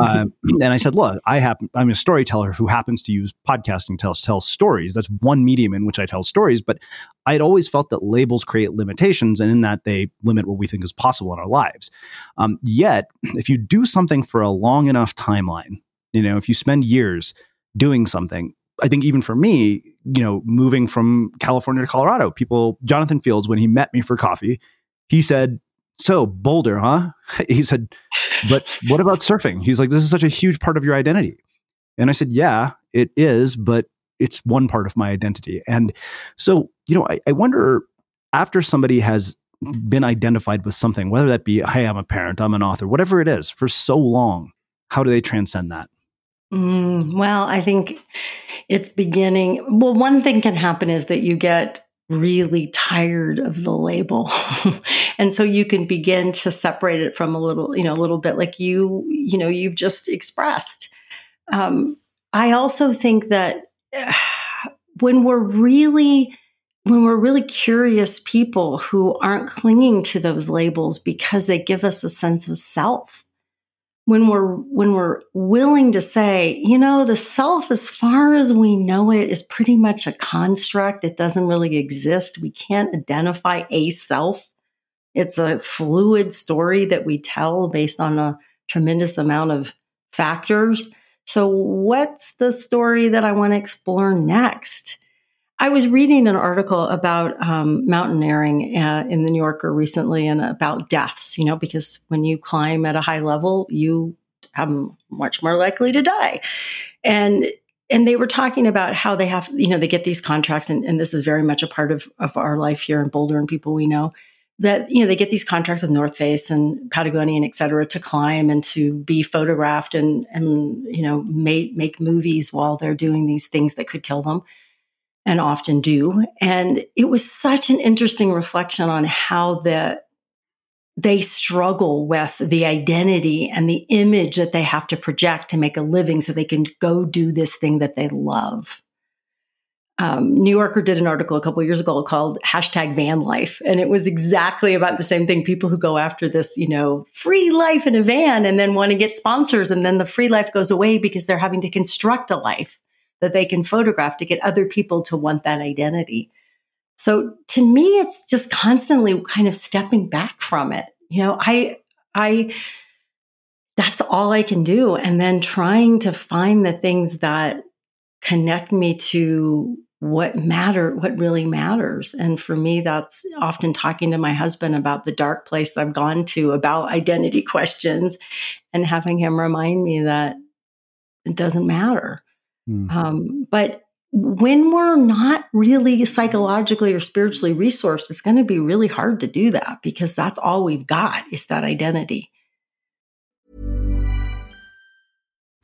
[LAUGHS] um, and I said, look, I happen, I'm a storyteller who happens to use podcasting to tell stories. That's one medium in which I tell stories. But I had always felt that labels create limitations and in that they limit what we think is possible in our lives. Um, yet, if you do something for a long enough timeline, you know, if you spend years, doing something. I think even for me, you know, moving from California to Colorado, people, Jonathan Fields, when he met me for coffee, he said, So, Boulder, huh? [LAUGHS] He said, But what about surfing? He's like, This is such a huge part of your identity. And I said, Yeah, it is, but it's one part of my identity. And so, you know, I, I wonder after somebody has been identified with something, whether that be, hey, I'm a parent, I'm an author, whatever it is, for so long, how do they transcend that? Mm, well, I think it's beginning. Well, one thing can happen is that you get really tired of the label. [LAUGHS] and so you can begin to separate it from a little, you know, a little bit like you, you know, you've just expressed. Um, I also think that [SIGHS] when we're really, when we're really curious people who aren't clinging to those labels because they give us a sense of self, when we're when we're willing to say you know the self as far as we know it is pretty much a construct it doesn't really exist. We can't identify a self. It's a fluid story that we tell based on a tremendous amount of factors. So what's the story that i want to explore next I was reading an article about um, mountaineering uh, in the New Yorker recently and about deaths, you know, because when you climb at a high level, you have much more likely to die. And and they were talking about how they have, you know, they get these contracts, and, and this is very much a part of, of our life here in Boulder and people we know that you know they get these contracts with North Face and Patagonia and et cetera to climb and to be photographed and and you know make make movies while they're doing these things that could kill them and often do. And it was such an interesting reflection on how the they struggle with the identity and the image that they have to project to make a living so they can go do this thing that they love. Um, New Yorker did an article a couple years ago called hashtag van life. And it was exactly about the same thing. People who go after this, you know, free life in a van and then want to get sponsors. And then the free life goes away because they're having to construct a life that they can photograph to get other people to want that identity. So to me, it's just constantly kind of stepping back from it. You know, I, I, that's all I can do. And then trying to find the things that connect me to what matter, what really matters. And for me, that's often talking to my husband about the dark place I've gone to about identity [LAUGHS] questions and having him remind me that it doesn't matter. Mm. Um, but when we're not really psychologically or spiritually resourced, it's going to be really hard to do that because that's all we've got is that identity.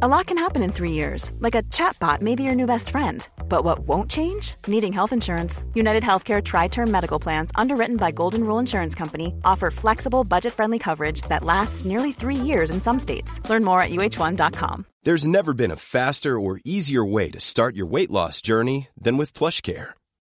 A lot can happen in three years, like a chatbot may be your new best friend. But what won't change? Needing health insurance. United Healthcare Tri Term Medical Plans, underwritten by Golden Rule Insurance Company, offer flexible, budget friendly coverage that lasts nearly three years in some states. Learn more at uh1.com. There's never been a faster or easier way to start your weight loss journey than with PlushCare.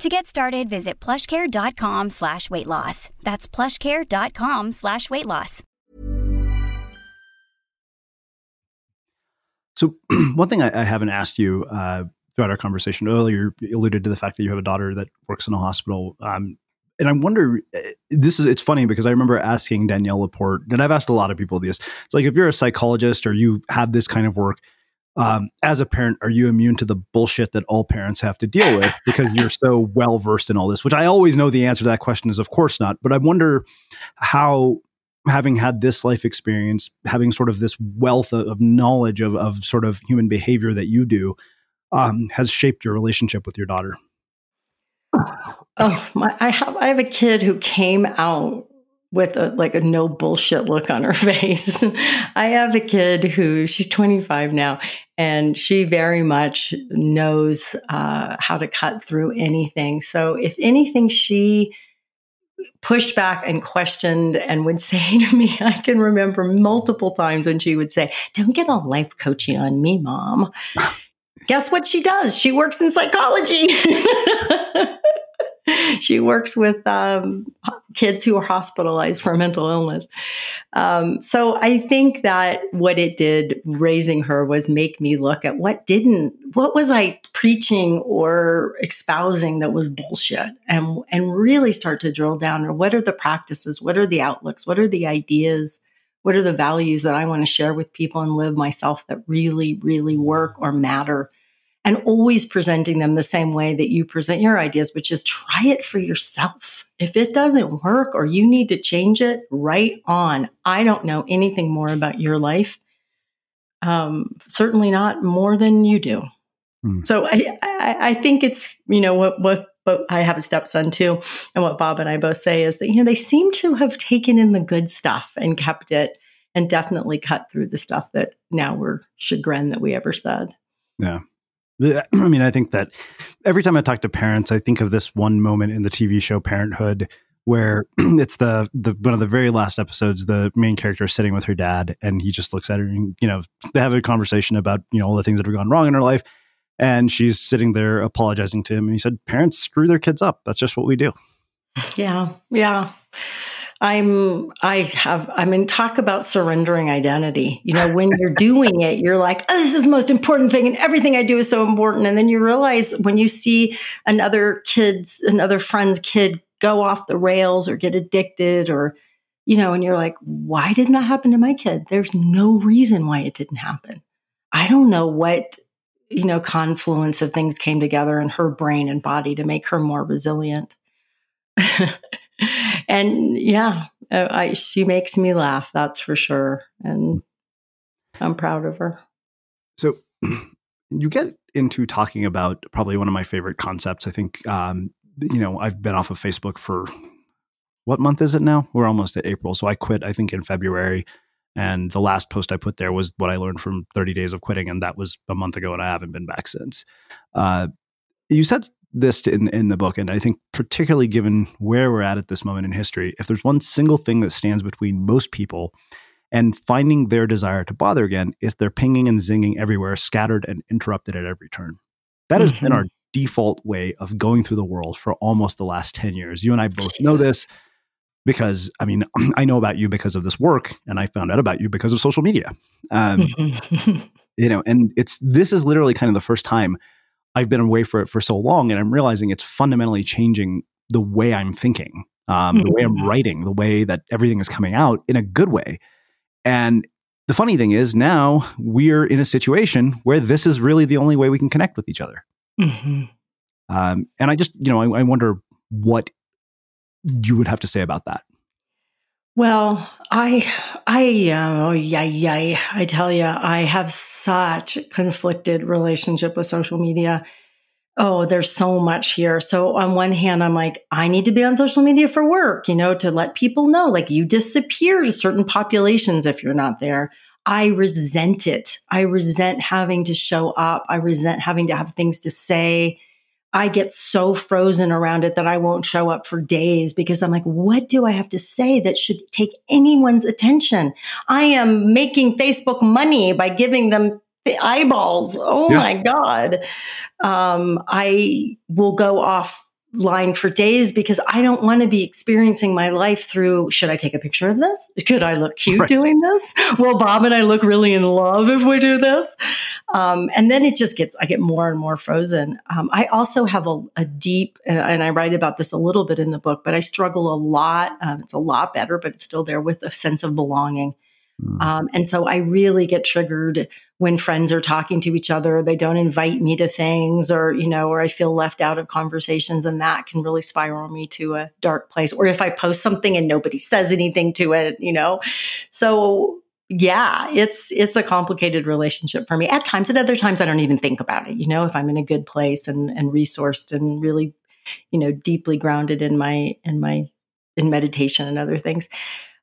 To get started, visit plushcare.com slash weight loss. That's plushcare.com slash weight loss. So, [CLEARS THROAT] one thing I, I haven't asked you uh, throughout our conversation earlier, you alluded to the fact that you have a daughter that works in a hospital. Um, and I wonder, uh, this is, it's funny because I remember asking Danielle LaPorte, and I've asked a lot of people this. It's like if you're a psychologist or you have this kind of work, um, as a parent, are you immune to the bullshit that all parents have to deal with because you're so well versed in all this? Which I always know the answer to that question is, of course not. But I wonder how, having had this life experience, having sort of this wealth of, of knowledge of, of sort of human behavior that you do, um, has shaped your relationship with your daughter. Oh, my, I have I have a kid who came out with a like a no bullshit look on her [LAUGHS] face. I have a kid who she's 25 now and she very much knows uh, how to cut through anything. So if anything she pushed back and questioned and would [LAUGHS] say to me, I can remember multiple times when she would say, Don't get all life coaching on me, mom. [LAUGHS] Guess what she does? She works in psychology. [LAUGHS] she works with um, kids who are hospitalized for mental illness. Um, so I think that what it did raising her was make me look at what didn't, what was I preaching or espousing that was bullshit, and and really start to drill down. Or what are the practices? What are the outlooks? What are the ideas? What are the values that I want to share with people and live myself that really, really work or matter? And always presenting them the same way that you present your ideas, which is try it for yourself. If it doesn't work or you need to change it, right on. I don't know anything more about your life. Um, certainly not more than you do. Hmm. So I, I, I think it's, you know, what, what, but I have a stepson too. And what Bob and I both say is that, you know, they seem to have taken in the good stuff and kept it and definitely cut through the stuff that now we're chagrined that we ever said. Yeah. [CLEARS THROAT] I mean, I think that every time I talk to parents, I think of this one moment in the TV show Parenthood where [CLEARS THROAT] it's the the one of the very last episodes. The main character is sitting with her dad, and he just looks at her, and you know they have a conversation about you know all the things that have gone wrong in her life, and she's sitting there apologizing to him, and he said, "Parents screw their kids up. That's just what we do." Yeah, yeah. I'm I have I mean talk about surrendering identity. You know, when you're doing it, you're like, oh, this is the most important thing and everything I do is so important. And then you realize when you see another kid's another friend's kid go off the rails or get addicted or you know, and you're like, why didn't that happen to my kid? There's no reason why it didn't happen. I don't know what, you know, confluence of things came together in her brain and body to make her more resilient. [LAUGHS] and yeah, uh, I, she makes me laugh. That's for sure. And I'm proud of her. So [CLEARS THROAT] you get into talking about probably one of my favorite concepts. I think, um, you know, I've been off of Facebook for what month is it now? We're almost at April. So I quit, I think, in February. And the last post I put there was what I learned from 30 days of quitting. And that was a month ago, and I haven't been back since. Uh, you said this in in the book, and I think particularly given where we're at at this moment in history, if there's one single thing that stands between most people and finding their desire to bother again, is they're pinging and zinging everywhere, scattered and interrupted at every turn. That has mm-hmm. been our default way of going through the world for almost the last 10 years. You and I both Jesus. know this because, I mean, [CLEARS THROAT] I know about you because of this work, and I found out about you because of social media. Um, [LAUGHS] you know, and it's this is literally kind of the first time I've been away for it for so long, and I'm realizing it's fundamentally changing the way I'm thinking, um, the way I'm mm-hmm. writing, the way that everything is coming out in a good way. And the funny thing is, now we're in a situation where this is really the only way we can connect with each other. Mm-hmm. Um, and I just, you know, I, I wonder what you would have to say about that. Well, I, I, uh, oh, yeah, yeah, I tell you, I have such conflicted relationship with social media. Oh, there's so much here. So on one hand, I'm like, I need to be on social media for work, you know, to let people know, like you disappear to certain populations if you're not there. I resent it. I resent having to show up. I resent having to have things to say. I get so frozen around it that I won't show up for days because I'm like, what do I have to say that should take anyone's attention? I am making Facebook money by giving them the eyeballs. Oh yeah. my God. Um, I will go off line for days because I don't want to be experiencing my life through should I take a picture of this? Could I look cute right. doing this? Will Bob and I look really in love if we do this? Um, and then it just gets, I get more and more frozen. Um, I also have a, a deep, and I write about this a little bit in the book, but I struggle a lot. Um, it's a lot better, but it's still there with a sense of belonging. Mm. Um, and so I really get triggered when friends are talking to each other. They don't invite me to things or, you know, or I feel left out of conversations. And that can really spiral me to a dark place. Or if I post something and nobody says anything to it, you know. So yeah, it's it's a complicated relationship for me. At times, at other times I don't even think about it, you know, if I'm in a good place and and resourced and really, you know, deeply grounded in my in my in meditation and other things.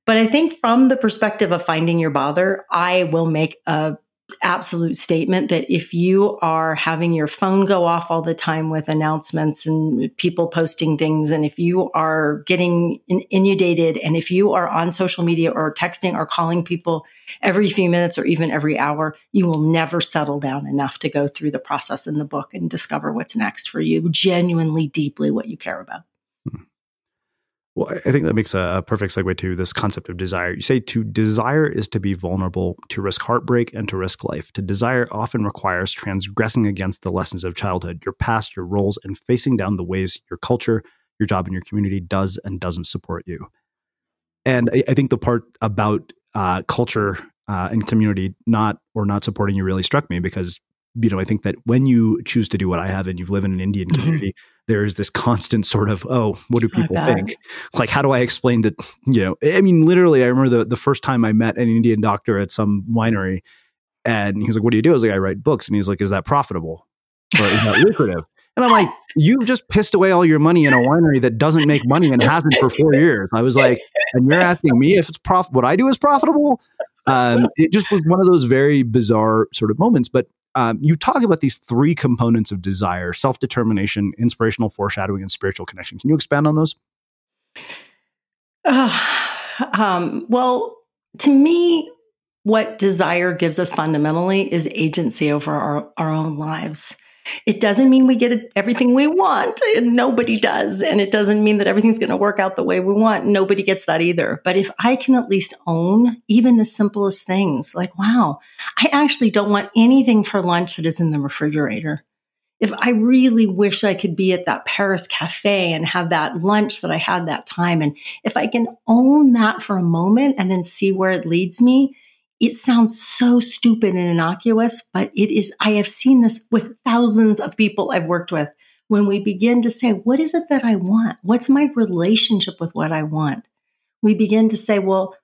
But I think from the perspective of finding your bother, I will make a absolute statement that if you are having your phone go off all the time with announcements and people posting things, and if you are getting inundated, and if you are on social media or texting or calling people every few minutes or even every hour, you will never settle down enough to go through the process in the book and discover what's next for you, genuinely, deeply what you care about. Well, I think that makes a perfect segue to this concept of desire. You say to desire is to be vulnerable, to risk heartbreak, and to risk life. To desire often requires transgressing against the lessons of childhood, your past, your roles, and facing down the ways your culture, your job, and your community does and doesn't support you. And I, I think the part about uh, culture uh, and community not or not supporting you really struck me because you know, I think that when you choose to do what I have and you live in an Indian mm-hmm. community, mm-hmm. There's this constant sort of, oh, what do people think? Like, how do I explain that? You know, I mean, literally, I remember the, the first time I met an Indian doctor at some winery and he was like, what do you do? I was like, I write books. And he's like, is that profitable or is that lucrative? And I'm like, you just pissed away all your money in a winery that doesn't make money and hasn't for four years. I was like, and you're asking me if it's prof what I do is profitable? Um, it just was one of those very bizarre sort of moments. But um, you talk about these three components of desire self determination, inspirational foreshadowing, and spiritual connection. Can you expand on those? um, well, to me, what desire gives us fundamentally is agency over our, our own lives. It doesn't mean we get everything we want, and nobody does. And it doesn't mean that everything's going to work out the way we want. Nobody gets that either. But if I can at least own even the simplest things, like, wow, I actually don't want anything for lunch that is in the refrigerator. If I really wish I could be at that Paris cafe and have that lunch that I had that time, and if I can own that for a moment and then see where it leads me, it sounds so stupid and innocuous, but it is, I have seen this with thousands of people I've worked with. When we begin to say, what is it that I want? What's my relationship with what I want? We begin to say, well,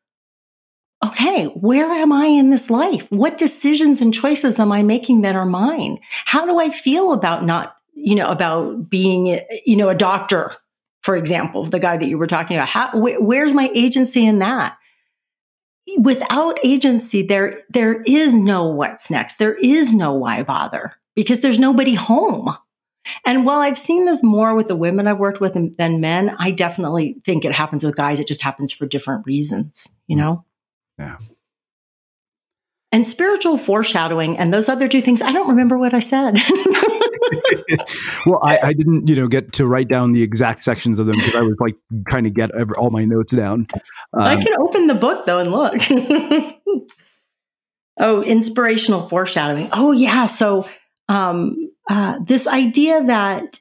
okay, where am I in this life? What decisions and choices am I making that are mine? How do I feel about not, you know, about being, you know, a doctor, for example, the guy that you were talking about? How, wh- where's my agency in that? Without agency, there, there is no what's next. There is no why bother because there's nobody home. And while I've seen this more with the women I've worked with than men, I definitely think it happens with guys. It just happens for different reasons, you mm. know? Yeah. And spiritual foreshadowing and those other two things, I don't remember what I said. [LAUGHS] well, I, I, didn't, you know, get to write down the exact sections of them because I was like trying to get all my notes down. Um, I can open the book though and look. [LAUGHS] oh, inspirational foreshadowing. Oh, yeah. So, um, uh, this idea that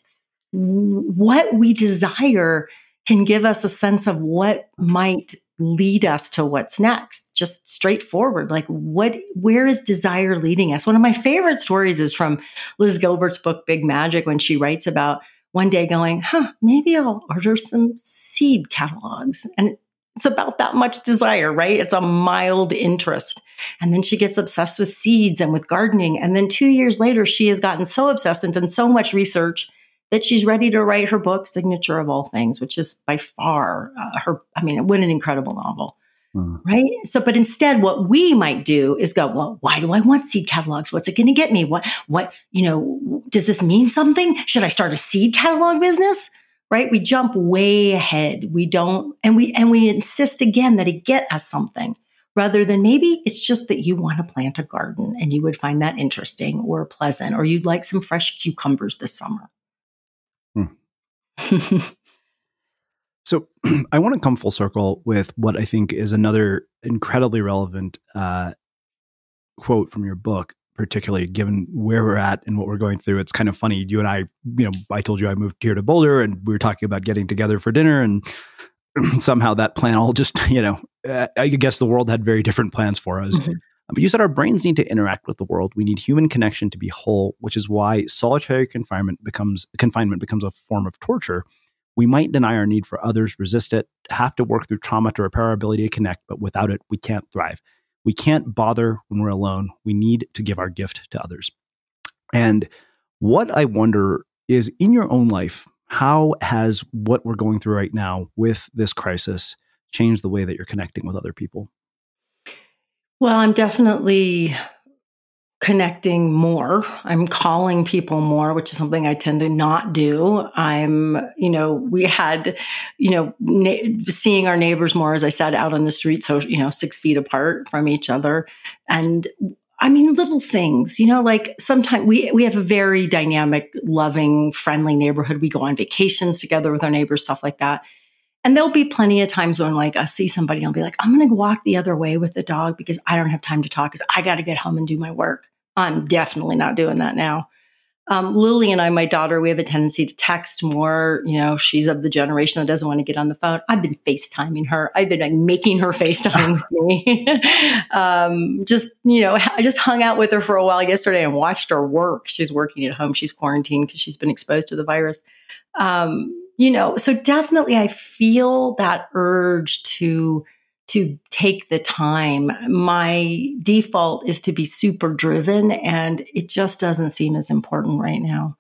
what we desire can give us a sense of what might lead us to what's next just straightforward. Like what where is desire leading us? One of my favorite stories is from liz gilbert's book big magic when she writes about one day going huh maybe i'll order some seed catalogs. And it's about that much desire right? It's a mild interest. And then she gets obsessed with seeds and with gardening. And then two years later she has gotten so obsessed and done so much research that she's ready to write her book, Signature of All Things, which is by far uh, her, I mean, what an incredible novel. Mm. Right. So, but instead, what we might do is go, well, why do I want seed catalogs? What's it going to get me? What, what, you know, does this mean something? Should I start a seed catalog business? Right. We jump way ahead. We don't, and we, and we insist again that it get us something rather than maybe it's just that you want to plant a garden and you would find that interesting or pleasant, or you'd like some fresh cucumbers this summer. [LAUGHS] so [CLEARS THROAT] I want to come full circle with what I think is another incredibly relevant uh, quote from your book, particularly given where we're at and what we're going through. It's kind of funny. You and I, you know, I told you I moved here to Boulder and we were talking about getting together for dinner and [CLEARS THROAT] somehow that plan all just, [LAUGHS] you know, I guess the world had very different plans for us. Mm-hmm. But you said our brains need to interact with the world. We need human connection to be whole, which is why solitary confinement becomes confinement becomes a form of torture. We might deny our need for others, resist it, have to work through trauma to repair our ability to connect, but without it, we can't thrive. We can't bother when we're alone. We need to give our gift to others. And what I wonder is in your own life, how has what we're going through right now with this crisis changed the way that you're connecting with other people? Well, I'm definitely connecting more. I'm calling people more, which is something I tend to not do. I'm, you know, we had, you know, na- seeing our neighbors more, as I said, out on the street, so, you know, six feet apart from each other. And I mean, little things, you know, like sometimes we, we have a very dynamic, loving, friendly neighborhood. We go on vacations together with our neighbors, stuff like that. And there'll be plenty of times when like I see somebody and I'll be like, I'm going to walk the other way with the dog because I don't have time to talk because I got to get home and do my work. I'm definitely not doing that now. Um, Lily and I, my daughter, we have a tendency to text more. You know, she's of the generation that doesn't want to get on the phone. I've been FaceTiming her. I've been like making her FaceTime with me. [LAUGHS] um, just, you know, I just hung out with her for a while yesterday and watched her work. She's working at home. She's quarantined because she's been exposed to the virus. Um, you know, so definitely I feel that urge to to take the time. My default is to be super driven and it just doesn't seem as important right now.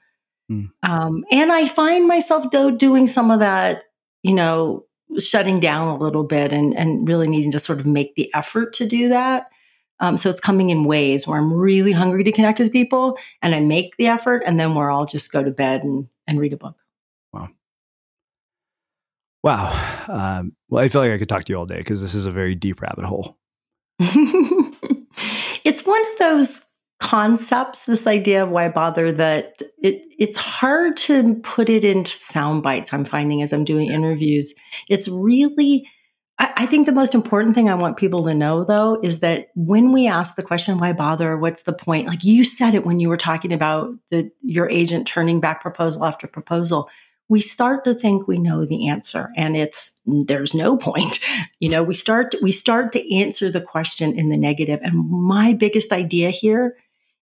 Mm. Um, and I find myself though doing some of that, you know, shutting down a little bit and, and really needing to sort of make the effort to do that. Um, so it's coming in waves where I'm really hungry to connect with people and I make the effort and then where I'll just go to bed and, and read a book. Wow. Um, well, I feel like I could talk to you all day because this is a very deep rabbit hole. [LAUGHS] it's one of those concepts, this idea of why bother, that it it's hard to put it into sound bites. I'm finding as I'm doing interviews, it's really. I, I think the most important thing I want people to know, though, is that when we ask the question, "Why bother? What's the point?" Like you said it when you were talking about the your agent turning back proposal after proposal we start to think we know the answer and it's there's no point [LAUGHS] you know we start we start to answer the question in the negative and my biggest idea here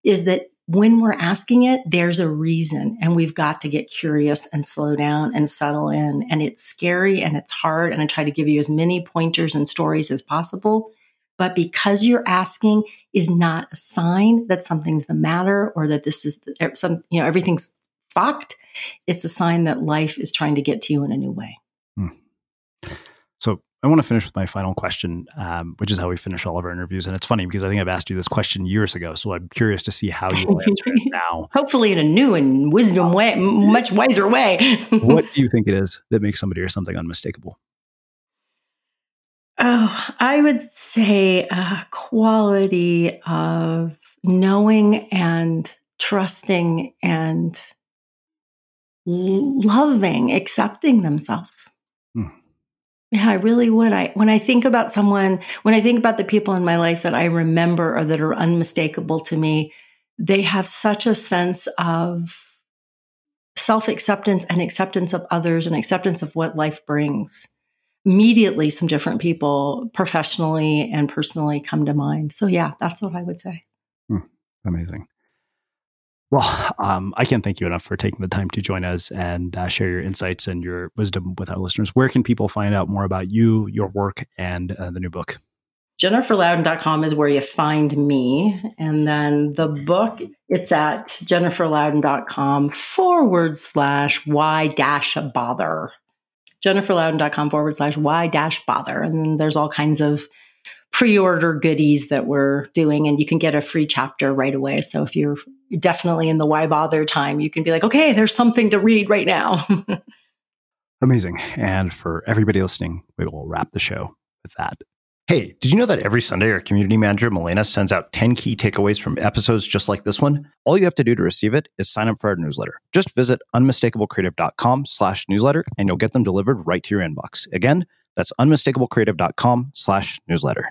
is that when we're asking it, there's a reason and we've got to get curious and slow down and settle in. And it's scary and it's hard. And I try to give you as many pointers and stories as possible. But because you're asking is not a sign that something's the matter or that this is some, you know, everything's fucked. It's a sign that life is trying to get to you in a new way. Hmm. So I want to finish with my final question, um, which is how we finish all of our interviews. And it's funny because I think I've asked you this question years ago. So I'm curious to see how you will answer it [LAUGHS] now. Hopefully, in a new and wisdom way, much wiser way. [LAUGHS] what do you think it is that makes somebody or something unmistakable? Oh, I would say a quality of knowing and trusting and loving, accepting themselves. Yeah, I really would. I when I think about someone, when I think about the people in my life that I remember or that are unmistakable to me, they have such a sense of self-acceptance and acceptance of others and acceptance of what life brings. Immediately some different people professionally and personally come to mind. So yeah, that's what I would say. Hmm, amazing. Well, um, I can't thank you enough for taking the time to join us and uh, share your insights and your wisdom with our listeners. Where can people find out more about you, your work, and uh, the new book? JenniferLouden.com is where you find me. And then the book, it's at JenniferLouden.com forward slash why dash bother. JenniferLouden.com forward slash why dash bother. And then there's all kinds of pre-order goodies that we're doing and you can get a free chapter right away. So if you're definitely in the why bother time, you can be like, okay, there's something to read right now. [LAUGHS] Amazing. And for everybody listening, we will wrap the show with that. Hey, did you know that every Sunday our community manager, Milena, sends out 10 key takeaways from episodes just like this one? All you have to do to receive it is sign up for our newsletter. Just visit unmistakablecreative.com slash newsletter and you'll get them delivered right to your inbox. Again, that's unmistakablecreative.com slash newsletter.